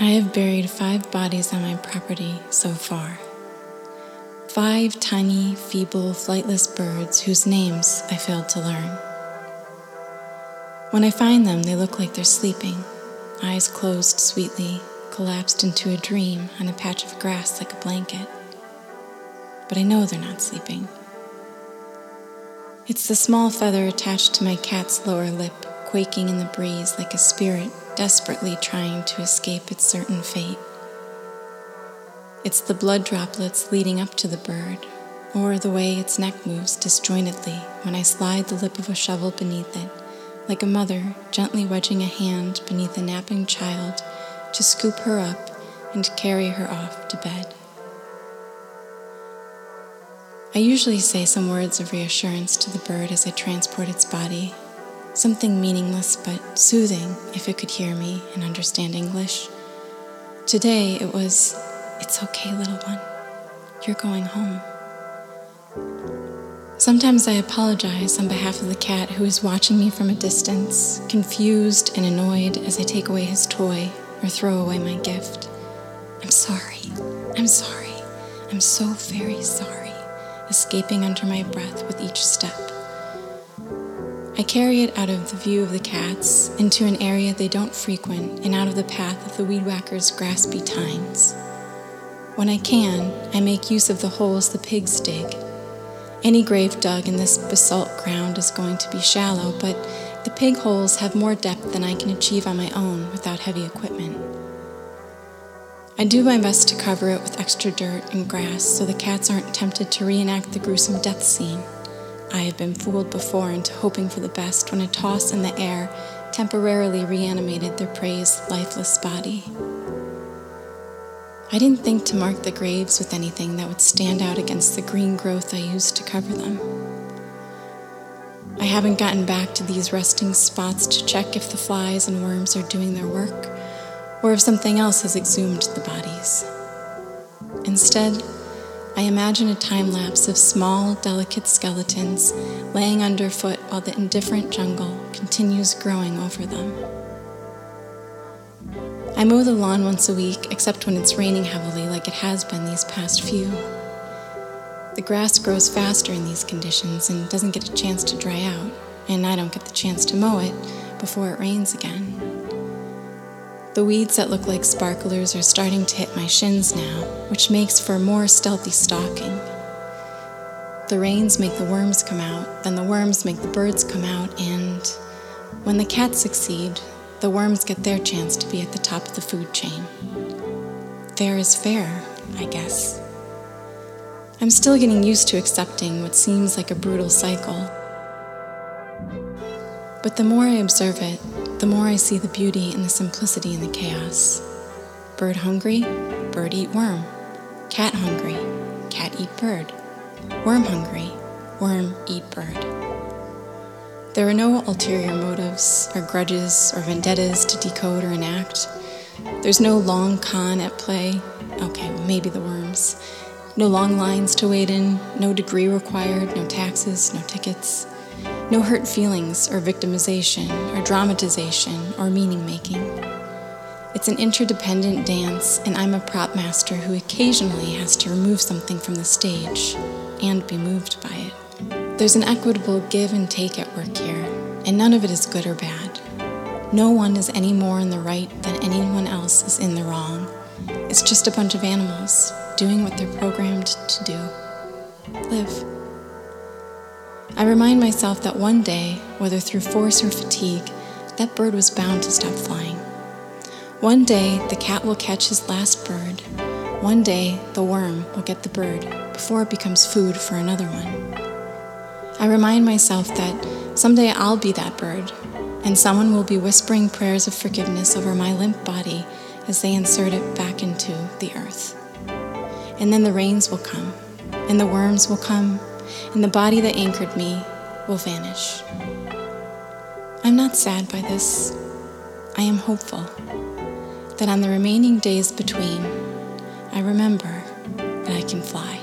I have buried five bodies on my property so far. Five tiny, feeble, flightless birds whose names I failed to learn. When I find them, they look like they're sleeping, eyes closed sweetly, collapsed into a dream on a patch of grass like a blanket. But I know they're not sleeping. It's the small feather attached to my cat's lower lip, quaking in the breeze like a spirit desperately trying to escape its certain fate. It's the blood droplets leading up to the bird, or the way its neck moves disjointedly when I slide the lip of a shovel beneath it, like a mother gently wedging a hand beneath a napping child to scoop her up and carry her off to bed. I usually say some words of reassurance to the bird as I transport its body, something meaningless but soothing if it could hear me and understand English. Today it was, It's okay, little one. You're going home. Sometimes I apologize on behalf of the cat who is watching me from a distance, confused and annoyed as I take away his toy or throw away my gift. I'm sorry. I'm sorry. I'm so very sorry, escaping under my breath with each step. I carry it out of the view of the cats into an area they don't frequent and out of the path of the weed whacker's graspy tines. When I can, I make use of the holes the pigs dig. Any grave dug in this basalt ground is going to be shallow, but the pig holes have more depth than I can achieve on my own without heavy equipment. I do my best to cover it with extra dirt and grass so the cats aren't tempted to reenact the gruesome death scene. I have been fooled before into hoping for the best when a toss in the air temporarily reanimated their prey's lifeless body. I didn't think to mark the graves with anything that would stand out against the green growth I used to cover them. I haven't gotten back to these resting spots to check if the flies and worms are doing their work or if something else has exhumed the bodies. Instead, I imagine a time lapse of small, delicate skeletons laying underfoot while the indifferent jungle continues growing over them. I mow the lawn once a week, except when it's raining heavily, like it has been these past few. The grass grows faster in these conditions and doesn't get a chance to dry out, and I don't get the chance to mow it before it rains again. The weeds that look like sparklers are starting to hit my shins now, which makes for more stealthy stalking. The rains make the worms come out, then the worms make the birds come out, and when the cats succeed, the worms get their chance to be at the top of the food chain. Fair is fair, I guess. I'm still getting used to accepting what seems like a brutal cycle. But the more I observe it, the more I see the beauty and the simplicity in the chaos. Bird hungry, bird eat worm. Cat hungry, cat eat bird. Worm hungry, worm eat bird. There are no ulterior motives, or grudges, or vendettas to decode or enact. There's no long con at play. Okay, well, maybe the worms. No long lines to wait in, no degree required, no taxes, no tickets. No hurt feelings or victimization or dramatization or meaning making. It's an interdependent dance, and I'm a prop master who occasionally has to remove something from the stage and be moved by it. There's an equitable give and take at work here, and none of it is good or bad. No one is any more in the right than anyone else is in the wrong. It's just a bunch of animals doing what they're programmed to do live. I remind myself that one day, whether through force or fatigue, that bird was bound to stop flying. One day, the cat will catch his last bird. One day, the worm will get the bird before it becomes food for another one. I remind myself that someday I'll be that bird, and someone will be whispering prayers of forgiveness over my limp body as they insert it back into the earth. And then the rains will come, and the worms will come, and the body that anchored me will vanish. I'm not sad by this. I am hopeful that on the remaining days between, I remember that I can fly.